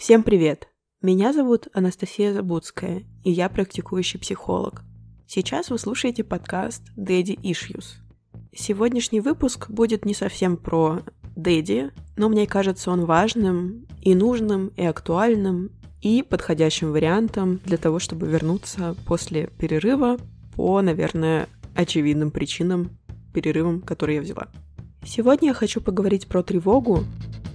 Всем привет! Меня зовут Анастасия Забудская, и я практикующий психолог. Сейчас вы слушаете подкаст Daddy Issues. Сегодняшний выпуск будет не совсем про Дэдди, но мне кажется он важным и нужным, и актуальным, и подходящим вариантом для того, чтобы вернуться после перерыва по, наверное, очевидным причинам, перерывам, которые я взяла. Сегодня я хочу поговорить про тревогу,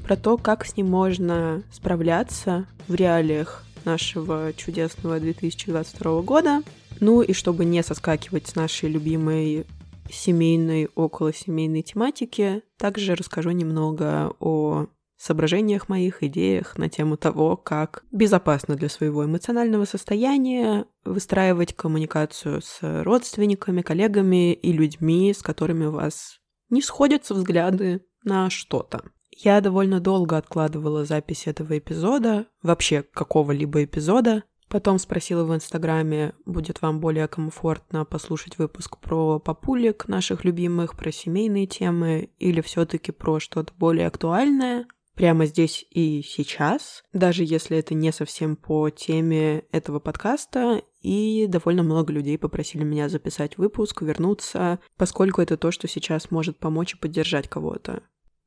про то, как с ним можно справляться в реалиях нашего чудесного 2022 года. Ну и чтобы не соскакивать с нашей любимой семейной, около семейной тематики, также расскажу немного о соображениях моих, идеях на тему того, как безопасно для своего эмоционального состояния выстраивать коммуникацию с родственниками, коллегами и людьми, с которыми у вас не сходятся взгляды на что-то. Я довольно долго откладывала запись этого эпизода, вообще какого-либо эпизода. Потом спросила в Инстаграме, будет вам более комфортно послушать выпуск про папулик наших любимых, про семейные темы или все-таки про что-то более актуальное прямо здесь и сейчас, даже если это не совсем по теме этого подкаста, и довольно много людей попросили меня записать выпуск, вернуться, поскольку это то, что сейчас может помочь и поддержать кого-то.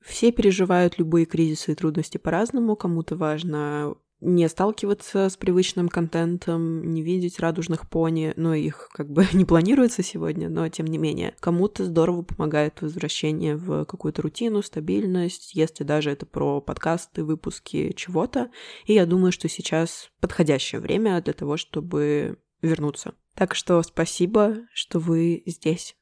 Все переживают любые кризисы и трудности по-разному. Кому-то важно не сталкиваться с привычным контентом, не видеть радужных пони, но их как бы не планируется сегодня, но тем не менее. Кому-то здорово помогает возвращение в какую-то рутину, стабильность, если даже это про подкасты, выпуски чего-то. И я думаю, что сейчас подходящее время для того, чтобы вернуться. Так что спасибо, что вы здесь.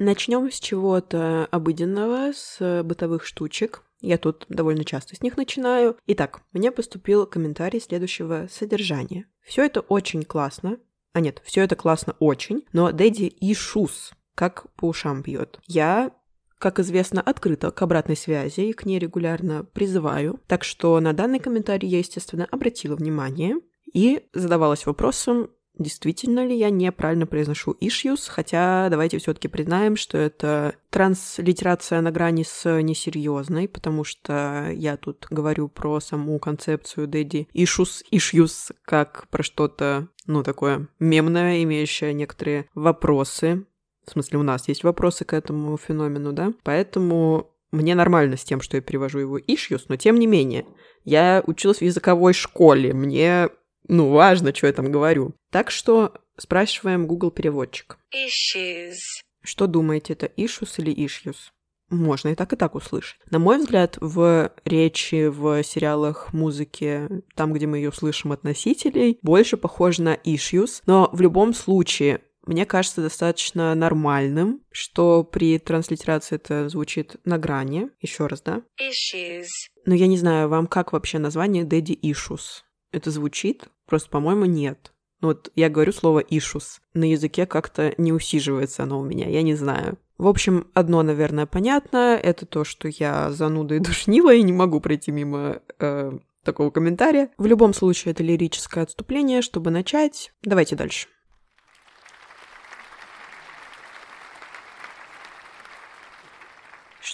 Начнем с чего-то обыденного, с бытовых штучек. Я тут довольно часто с них начинаю. Итак, мне поступил комментарий следующего содержания. Все это очень классно. А нет, все это классно очень, но Дэдди и Шус как по ушам бьет. Я как известно, открыта к обратной связи и к ней регулярно призываю. Так что на данный комментарий я, естественно, обратила внимание и задавалась вопросом, действительно ли я неправильно произношу issues, хотя давайте все-таки признаем, что это транслитерация на грани с несерьезной, потому что я тут говорю про саму концепцию Дэдди issues, issues, как про что-то, ну, такое мемное, имеющее некоторые вопросы. В смысле, у нас есть вопросы к этому феномену, да? Поэтому мне нормально с тем, что я перевожу его issues, но тем не менее, я училась в языковой школе, мне ну, важно, что я там говорю. Так что спрашиваем Google переводчик. Issues. Что думаете, это issues или issues? Можно и так, и так услышать. На мой взгляд, в речи, в сериалах, музыке, там, где мы ее слышим от носителей, больше похоже на issues, но в любом случае мне кажется достаточно нормальным, что при транслитерации это звучит на грани. Еще раз, да? Issues. Но я не знаю, вам как вообще название Daddy Issues? Это звучит? Просто, по-моему, нет. Ну вот я говорю слово «ишус». На языке как-то не усиживается оно у меня, я не знаю. В общем, одно, наверное, понятно. Это то, что я зануда и душнила, и не могу пройти мимо э, такого комментария. В любом случае, это лирическое отступление. Чтобы начать, давайте дальше.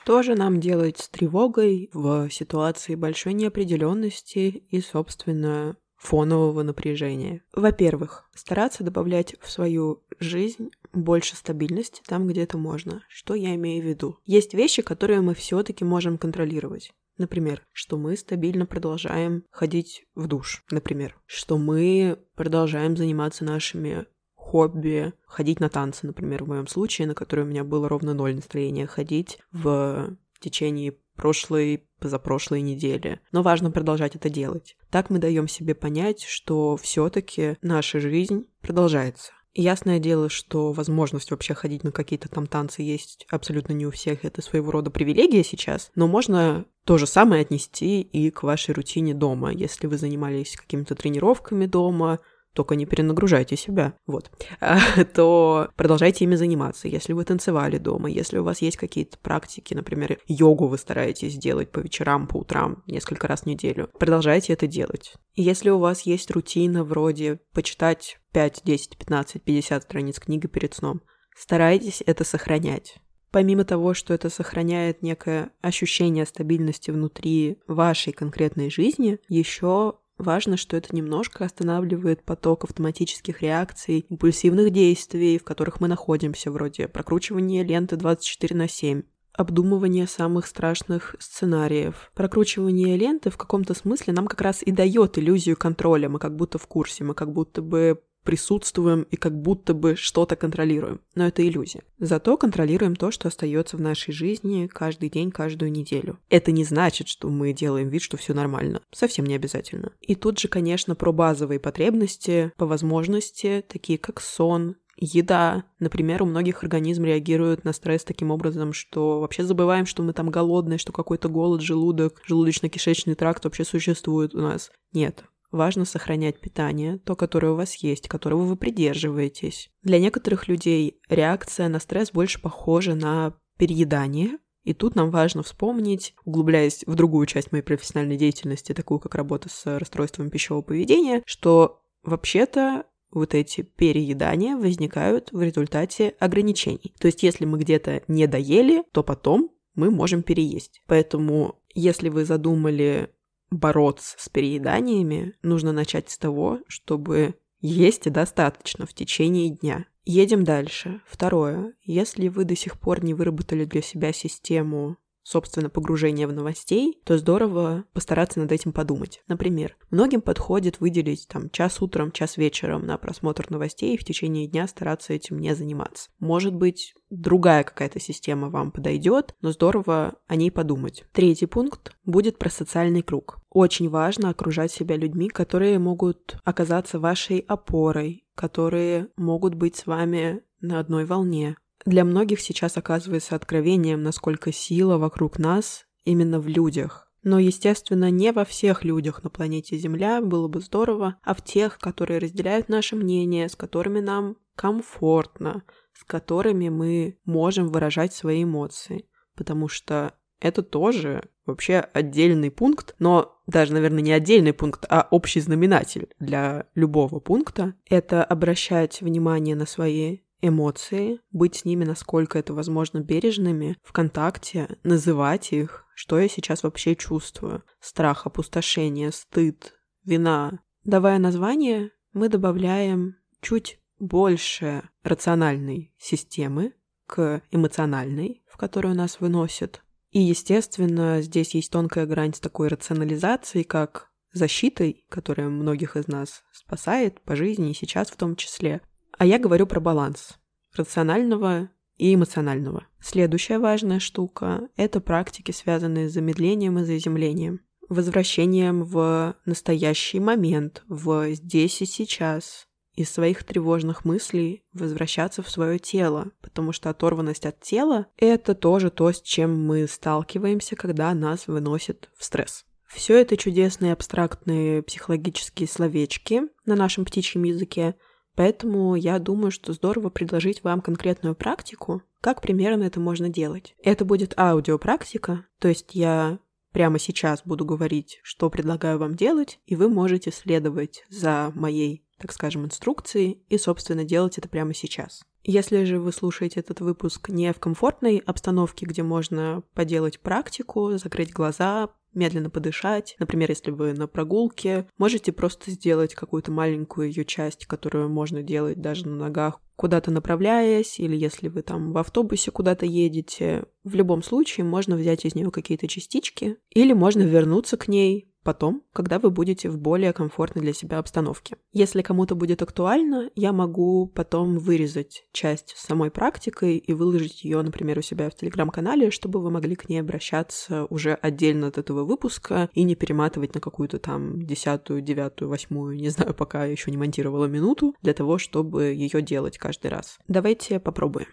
Что же нам делать с тревогой в ситуации большой неопределенности и, собственно, фонового напряжения. Во-первых, стараться добавлять в свою жизнь больше стабильности там, где это можно. Что я имею в виду? Есть вещи, которые мы все-таки можем контролировать. Например, что мы стабильно продолжаем ходить в душ. Например, что мы продолжаем заниматься нашими хобби, ходить на танцы, например, в моем случае, на которые у меня было ровно ноль настроения ходить в течение прошлой, позапрошлой недели. Но важно продолжать это делать. Так мы даем себе понять, что все-таки наша жизнь продолжается. ясное дело, что возможность вообще ходить на какие-то там танцы есть абсолютно не у всех. Это своего рода привилегия сейчас. Но можно то же самое отнести и к вашей рутине дома. Если вы занимались какими-то тренировками дома, только не перенагружайте себя, вот, то продолжайте ими заниматься. Если вы танцевали дома, если у вас есть какие-то практики, например, йогу вы стараетесь делать по вечерам, по утрам, несколько раз в неделю, продолжайте это делать. Если у вас есть рутина вроде почитать 5, 10, 15, 50 страниц книги перед сном, старайтесь это сохранять. Помимо того, что это сохраняет некое ощущение стабильности внутри вашей конкретной жизни, еще Важно, что это немножко останавливает поток автоматических реакций, импульсивных действий, в которых мы находимся, вроде прокручивания ленты 24 на 7, обдумывание самых страшных сценариев. Прокручивание ленты в каком-то смысле нам как раз и дает иллюзию контроля. Мы как будто в курсе, мы как будто бы присутствуем и как будто бы что-то контролируем. Но это иллюзия. Зато контролируем то, что остается в нашей жизни каждый день, каждую неделю. Это не значит, что мы делаем вид, что все нормально. Совсем не обязательно. И тут же, конечно, про базовые потребности, по возможности, такие как сон, Еда. Например, у многих организм реагирует на стресс таким образом, что вообще забываем, что мы там голодные, что какой-то голод, желудок, желудочно-кишечный тракт вообще существует у нас. Нет, Важно сохранять питание, то, которое у вас есть, которого вы придерживаетесь. Для некоторых людей реакция на стресс больше похожа на переедание, и тут нам важно вспомнить, углубляясь в другую часть моей профессиональной деятельности, такую как работа с расстройством пищевого поведения, что вообще-то вот эти переедания возникают в результате ограничений. То есть если мы где-то не доели, то потом мы можем переесть. Поэтому если вы задумали бороться с перееданиями, нужно начать с того, чтобы есть достаточно в течение дня. Едем дальше. Второе. Если вы до сих пор не выработали для себя систему собственно, погружение в новостей, то здорово постараться над этим подумать. Например, многим подходит выделить там час утром, час вечером на просмотр новостей и в течение дня стараться этим не заниматься. Может быть, другая какая-то система вам подойдет, но здорово о ней подумать. Третий пункт будет про социальный круг. Очень важно окружать себя людьми, которые могут оказаться вашей опорой, которые могут быть с вами на одной волне, для многих сейчас оказывается откровением, насколько сила вокруг нас именно в людях. Но, естественно, не во всех людях на планете Земля было бы здорово, а в тех, которые разделяют наше мнение, с которыми нам комфортно, с которыми мы можем выражать свои эмоции. Потому что это тоже вообще отдельный пункт, но даже, наверное, не отдельный пункт, а общий знаменатель для любого пункта. Это обращать внимание на свои эмоции, быть с ними, насколько это возможно, бережными, в контакте, называть их, что я сейчас вообще чувствую. Страх, опустошение, стыд, вина. Давая название, мы добавляем чуть больше рациональной системы к эмоциональной, в которую нас выносят. И, естественно, здесь есть тонкая грань с такой рационализацией, как защитой, которая многих из нас спасает по жизни и сейчас в том числе, а я говорю про баланс рационального и эмоционального. Следующая важная штука — это практики, связанные с замедлением и заземлением. Возвращением в настоящий момент, в здесь и сейчас, из своих тревожных мыслей возвращаться в свое тело, потому что оторванность от тела — это тоже то, с чем мы сталкиваемся, когда нас выносит в стресс. Все это чудесные абстрактные психологические словечки на нашем птичьем языке, Поэтому я думаю, что здорово предложить вам конкретную практику, как примерно это можно делать. Это будет аудиопрактика, то есть я прямо сейчас буду говорить, что предлагаю вам делать, и вы можете следовать за моей, так скажем, инструкцией и, собственно, делать это прямо сейчас. Если же вы слушаете этот выпуск не в комфортной обстановке, где можно поделать практику, закрыть глаза, медленно подышать. Например, если вы на прогулке, можете просто сделать какую-то маленькую ее часть, которую можно делать даже на ногах, куда-то направляясь, или если вы там в автобусе куда-то едете. В любом случае можно взять из нее какие-то частички, или можно вернуться к ней, потом, когда вы будете в более комфортной для себя обстановке. Если кому-то будет актуально, я могу потом вырезать часть самой практикой и выложить ее, например, у себя в телеграм-канале, чтобы вы могли к ней обращаться уже отдельно от этого выпуска и не перематывать на какую-то там десятую, девятую, восьмую, не знаю, пока еще не монтировала минуту, для того, чтобы ее делать каждый раз. Давайте попробуем.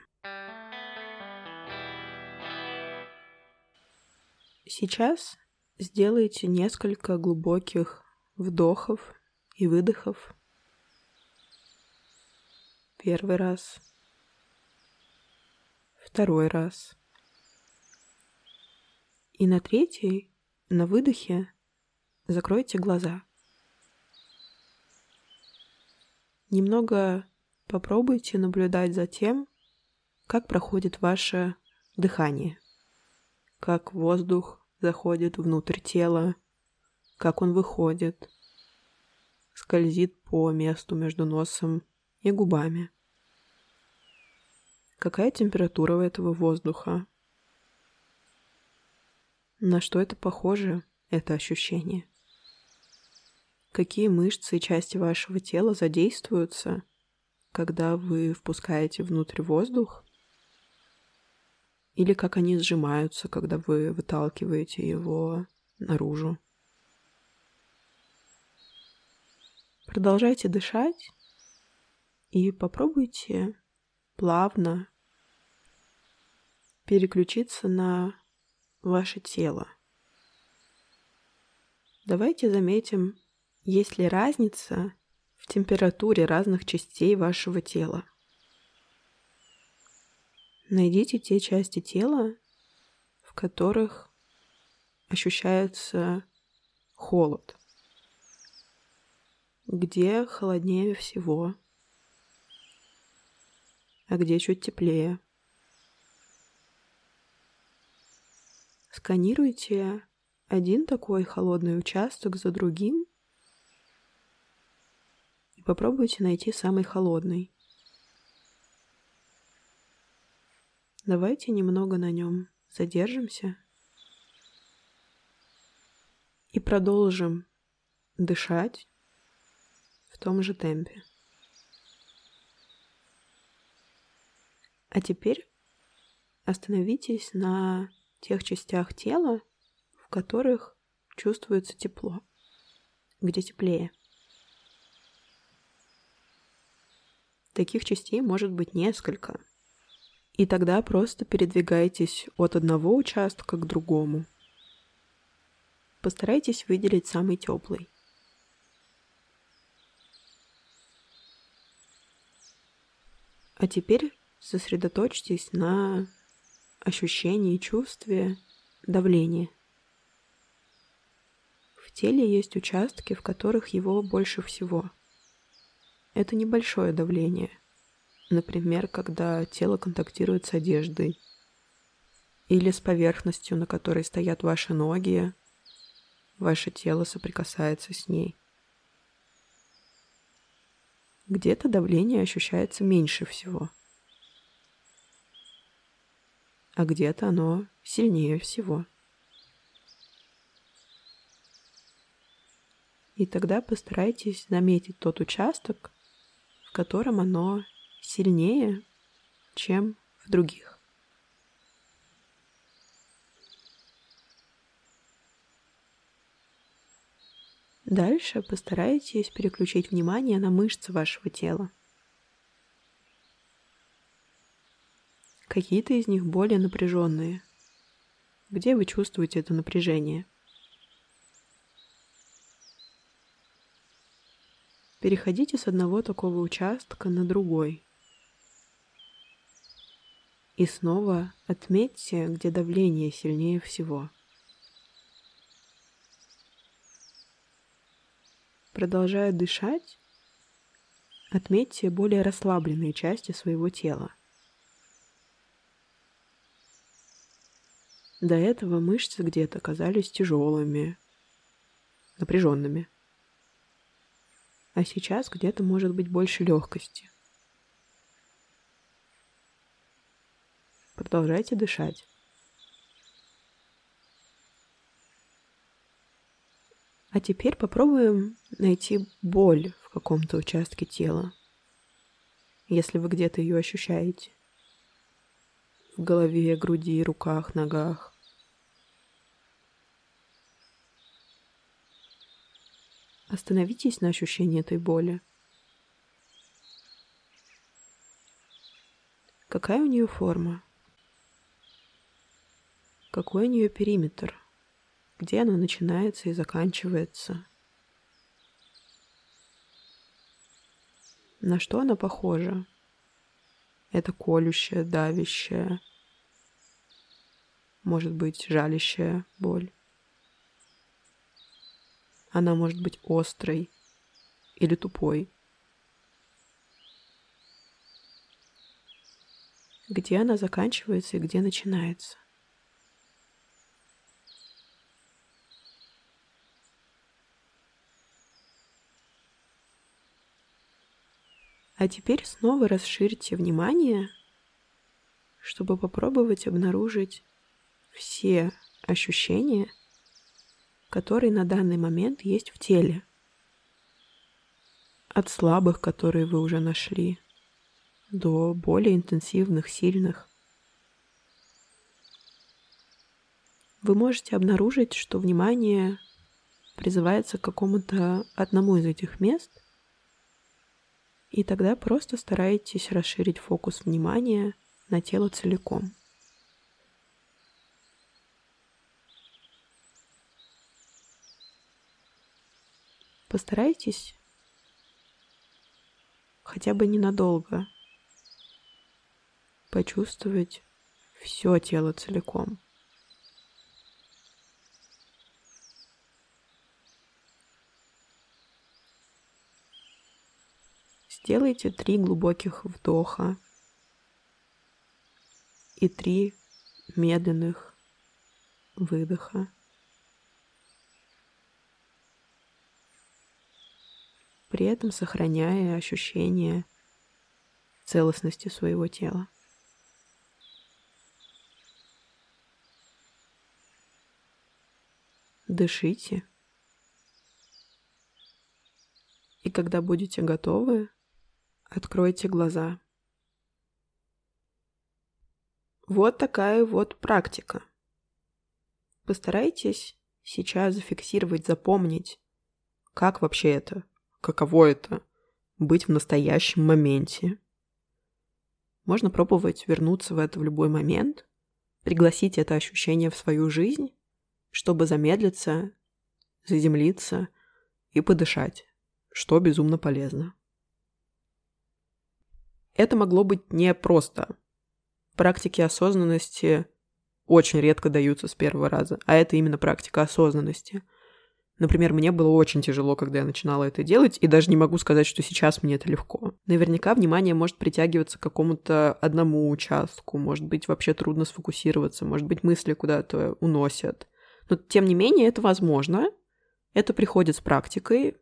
Сейчас Сделайте несколько глубоких вдохов и выдохов. Первый раз. Второй раз. И на третий, на выдохе, закройте глаза. Немного попробуйте наблюдать за тем, как проходит ваше дыхание. Как воздух заходит внутрь тела, как он выходит, скользит по месту между носом и губами. Какая температура у этого воздуха? На что это похоже, это ощущение? Какие мышцы и части вашего тела задействуются, когда вы впускаете внутрь воздух? Или как они сжимаются, когда вы выталкиваете его наружу? Продолжайте дышать и попробуйте плавно переключиться на ваше тело. Давайте заметим, есть ли разница в температуре разных частей вашего тела. Найдите те части тела, в которых ощущается холод, где холоднее всего, а где чуть теплее. Сканируйте один такой холодный участок за другим и попробуйте найти самый холодный. Давайте немного на нем задержимся и продолжим дышать в том же темпе. А теперь остановитесь на тех частях тела, в которых чувствуется тепло, где теплее. Таких частей может быть несколько. И тогда просто передвигайтесь от одного участка к другому. Постарайтесь выделить самый теплый. А теперь сосредоточьтесь на ощущении, чувстве давления. В теле есть участки, в которых его больше всего. Это небольшое давление. Например, когда тело контактирует с одеждой или с поверхностью, на которой стоят ваши ноги, ваше тело соприкасается с ней. Где-то давление ощущается меньше всего – а где-то оно сильнее всего. И тогда постарайтесь заметить тот участок, в котором оно сильнее, чем в других. Дальше постарайтесь переключить внимание на мышцы вашего тела. Какие-то из них более напряженные. Где вы чувствуете это напряжение? Переходите с одного такого участка на другой. И снова отметьте, где давление сильнее всего. Продолжая дышать, отметьте более расслабленные части своего тела. До этого мышцы где-то казались тяжелыми, напряженными. А сейчас где-то может быть больше легкости. Продолжайте дышать. А теперь попробуем найти боль в каком-то участке тела, если вы где-то ее ощущаете. В голове, груди, руках, ногах. Остановитесь на ощущении этой боли. Какая у нее форма? Какой у нее периметр? Где она начинается и заканчивается? На что она похожа? Это колющая, давящая, может быть, жалящая боль. Она может быть острой или тупой. где она заканчивается и где начинается. А теперь снова расширьте внимание, чтобы попробовать обнаружить все ощущения, которые на данный момент есть в теле. От слабых, которые вы уже нашли, до более интенсивных, сильных. Вы можете обнаружить, что внимание призывается к какому-то одному из этих мест, и тогда просто старайтесь расширить фокус внимания на тело целиком. Постарайтесь хотя бы ненадолго почувствовать все тело целиком. Сделайте три глубоких вдоха и три медленных выдоха. При этом сохраняя ощущение целостности своего тела. Дышите. И когда будете готовы, откройте глаза. Вот такая вот практика. Постарайтесь сейчас зафиксировать, запомнить, как вообще это, каково это быть в настоящем моменте. Можно пробовать вернуться в это в любой момент, пригласить это ощущение в свою жизнь, чтобы замедлиться, заземлиться и подышать, что безумно полезно. Это могло быть не просто практики осознанности очень редко даются с первого раза, а это именно практика осознанности. Например, мне было очень тяжело, когда я начинала это делать, и даже не могу сказать, что сейчас мне это легко. Наверняка внимание может притягиваться к какому-то одному участку, может быть, вообще трудно сфокусироваться, может быть, мысли куда-то уносят. Но, тем не менее, это возможно, это приходит с практикой,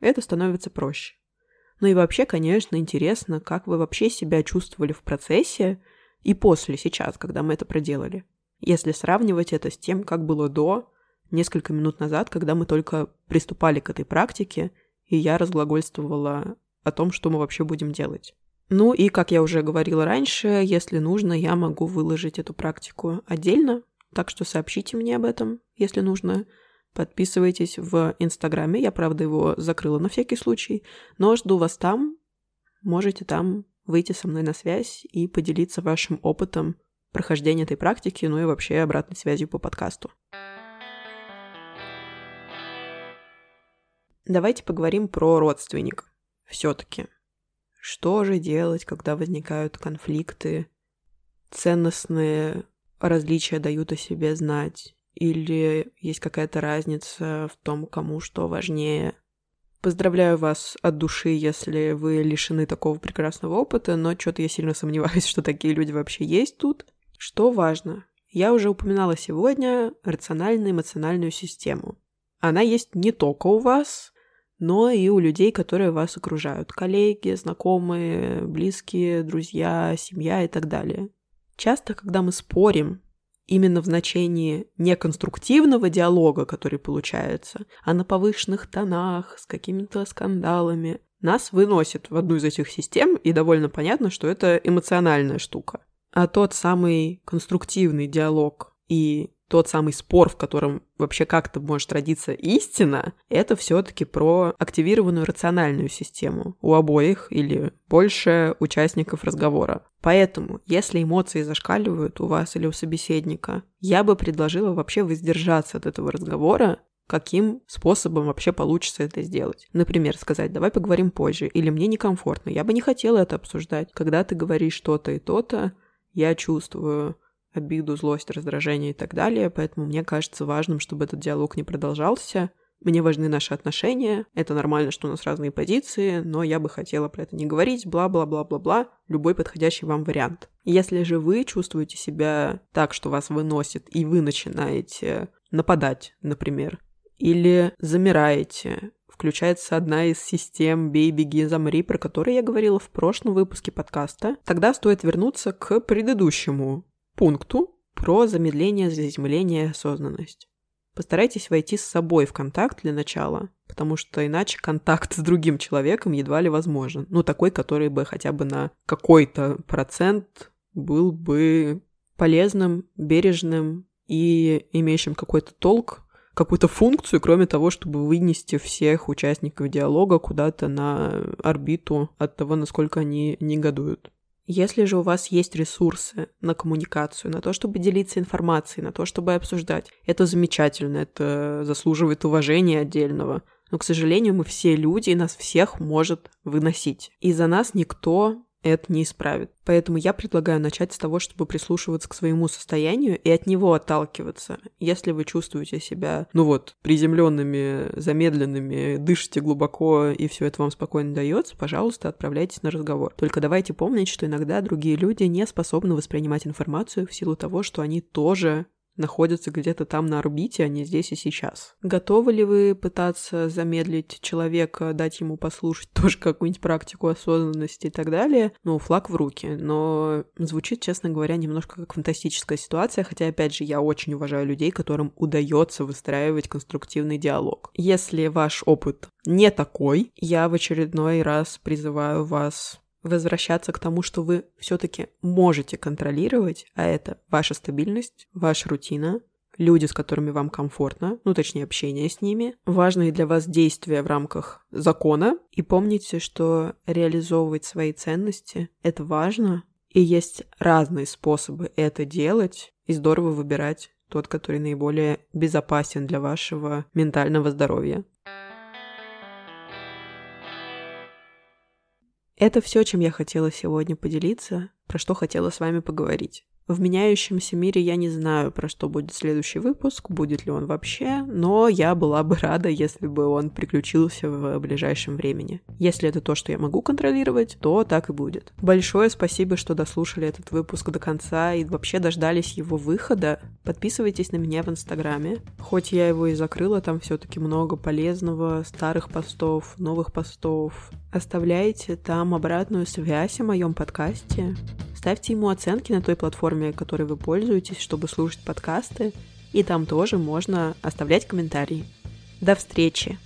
это становится проще. Ну и вообще, конечно, интересно, как вы вообще себя чувствовали в процессе, и после, сейчас, когда мы это проделали. Если сравнивать это с тем, как было до, несколько минут назад, когда мы только приступали к этой практике, и я разглагольствовала о том, что мы вообще будем делать. Ну и, как я уже говорила раньше, если нужно, я могу выложить эту практику отдельно, так что сообщите мне об этом, если нужно. Подписывайтесь в Инстаграме, я, правда, его закрыла на всякий случай, но жду вас там, можете там выйти со мной на связь и поделиться вашим опытом прохождения этой практики, ну и вообще обратной связью по подкасту. Давайте поговорим про родственников. Все-таки. Что же делать, когда возникают конфликты, ценностные различия дают о себе знать, или есть какая-то разница в том, кому что важнее, Поздравляю вас от души, если вы лишены такого прекрасного опыта, но что-то я сильно сомневаюсь, что такие люди вообще есть тут. Что важно? Я уже упоминала сегодня рациональную эмоциональную систему. Она есть не только у вас, но и у людей, которые вас окружают. Коллеги, знакомые, близкие, друзья, семья и так далее. Часто, когда мы спорим именно в значении не конструктивного диалога, который получается, а на повышенных тонах, с какими-то скандалами, нас выносит в одну из этих систем, и довольно понятно, что это эмоциональная штука. А тот самый конструктивный диалог и тот самый спор, в котором вообще как-то может родиться истина, это все-таки про активированную рациональную систему у обоих или больше участников разговора. Поэтому, если эмоции зашкаливают у вас или у собеседника, я бы предложила вообще воздержаться от этого разговора, каким способом вообще получится это сделать. Например, сказать, давай поговорим позже, или мне некомфортно, я бы не хотела это обсуждать. Когда ты говоришь что-то и то-то, я чувствую обиду, злость, раздражение и так далее, поэтому мне кажется важным, чтобы этот диалог не продолжался, мне важны наши отношения, это нормально, что у нас разные позиции, но я бы хотела про это не говорить, бла-бла-бла-бла-бла, любой подходящий вам вариант. Если же вы чувствуете себя так, что вас выносит, и вы начинаете нападать, например, или замираете, включается одна из систем «Бей, беги, замри», про которую я говорила в прошлом выпуске подкаста, тогда стоит вернуться к предыдущему пункту про замедление, заземление осознанность. Постарайтесь войти с собой в контакт для начала, потому что иначе контакт с другим человеком едва ли возможен. Ну, такой, который бы хотя бы на какой-то процент был бы полезным, бережным и имеющим какой-то толк, какую-то функцию, кроме того, чтобы вынести всех участников диалога куда-то на орбиту от того, насколько они негодуют. Если же у вас есть ресурсы на коммуникацию, на то, чтобы делиться информацией, на то, чтобы обсуждать, это замечательно, это заслуживает уважения отдельного. Но, к сожалению, мы все люди, и нас всех может выносить. И за нас никто это не исправит. Поэтому я предлагаю начать с того, чтобы прислушиваться к своему состоянию и от него отталкиваться. Если вы чувствуете себя, ну вот, приземленными, замедленными, дышите глубоко, и все это вам спокойно дается, пожалуйста, отправляйтесь на разговор. Только давайте помнить, что иногда другие люди не способны воспринимать информацию в силу того, что они тоже находятся где-то там на орбите, а не здесь и сейчас. Готовы ли вы пытаться замедлить человека, дать ему послушать тоже какую-нибудь практику осознанности и так далее? Ну, флаг в руки. Но звучит, честно говоря, немножко как фантастическая ситуация, хотя, опять же, я очень уважаю людей, которым удается выстраивать конструктивный диалог. Если ваш опыт не такой, я в очередной раз призываю вас возвращаться к тому, что вы все-таки можете контролировать, а это ваша стабильность, ваша рутина, люди, с которыми вам комфортно, ну точнее общение с ними, важные для вас действия в рамках закона. И помните, что реализовывать свои ценности — это важно, и есть разные способы это делать, и здорово выбирать тот, который наиболее безопасен для вашего ментального здоровья. Это все, чем я хотела сегодня поделиться, про что хотела с вами поговорить. В меняющемся мире я не знаю, про что будет следующий выпуск, будет ли он вообще, но я была бы рада, если бы он приключился в ближайшем времени. Если это то, что я могу контролировать, то так и будет. Большое спасибо, что дослушали этот выпуск до конца и вообще дождались его выхода. Подписывайтесь на меня в Инстаграме. Хоть я его и закрыла, там все-таки много полезного, старых постов, новых постов. Оставляйте там обратную связь о моем подкасте. Ставьте ему оценки на той платформе, которой вы пользуетесь, чтобы слушать подкасты, и там тоже можно оставлять комментарии. До встречи!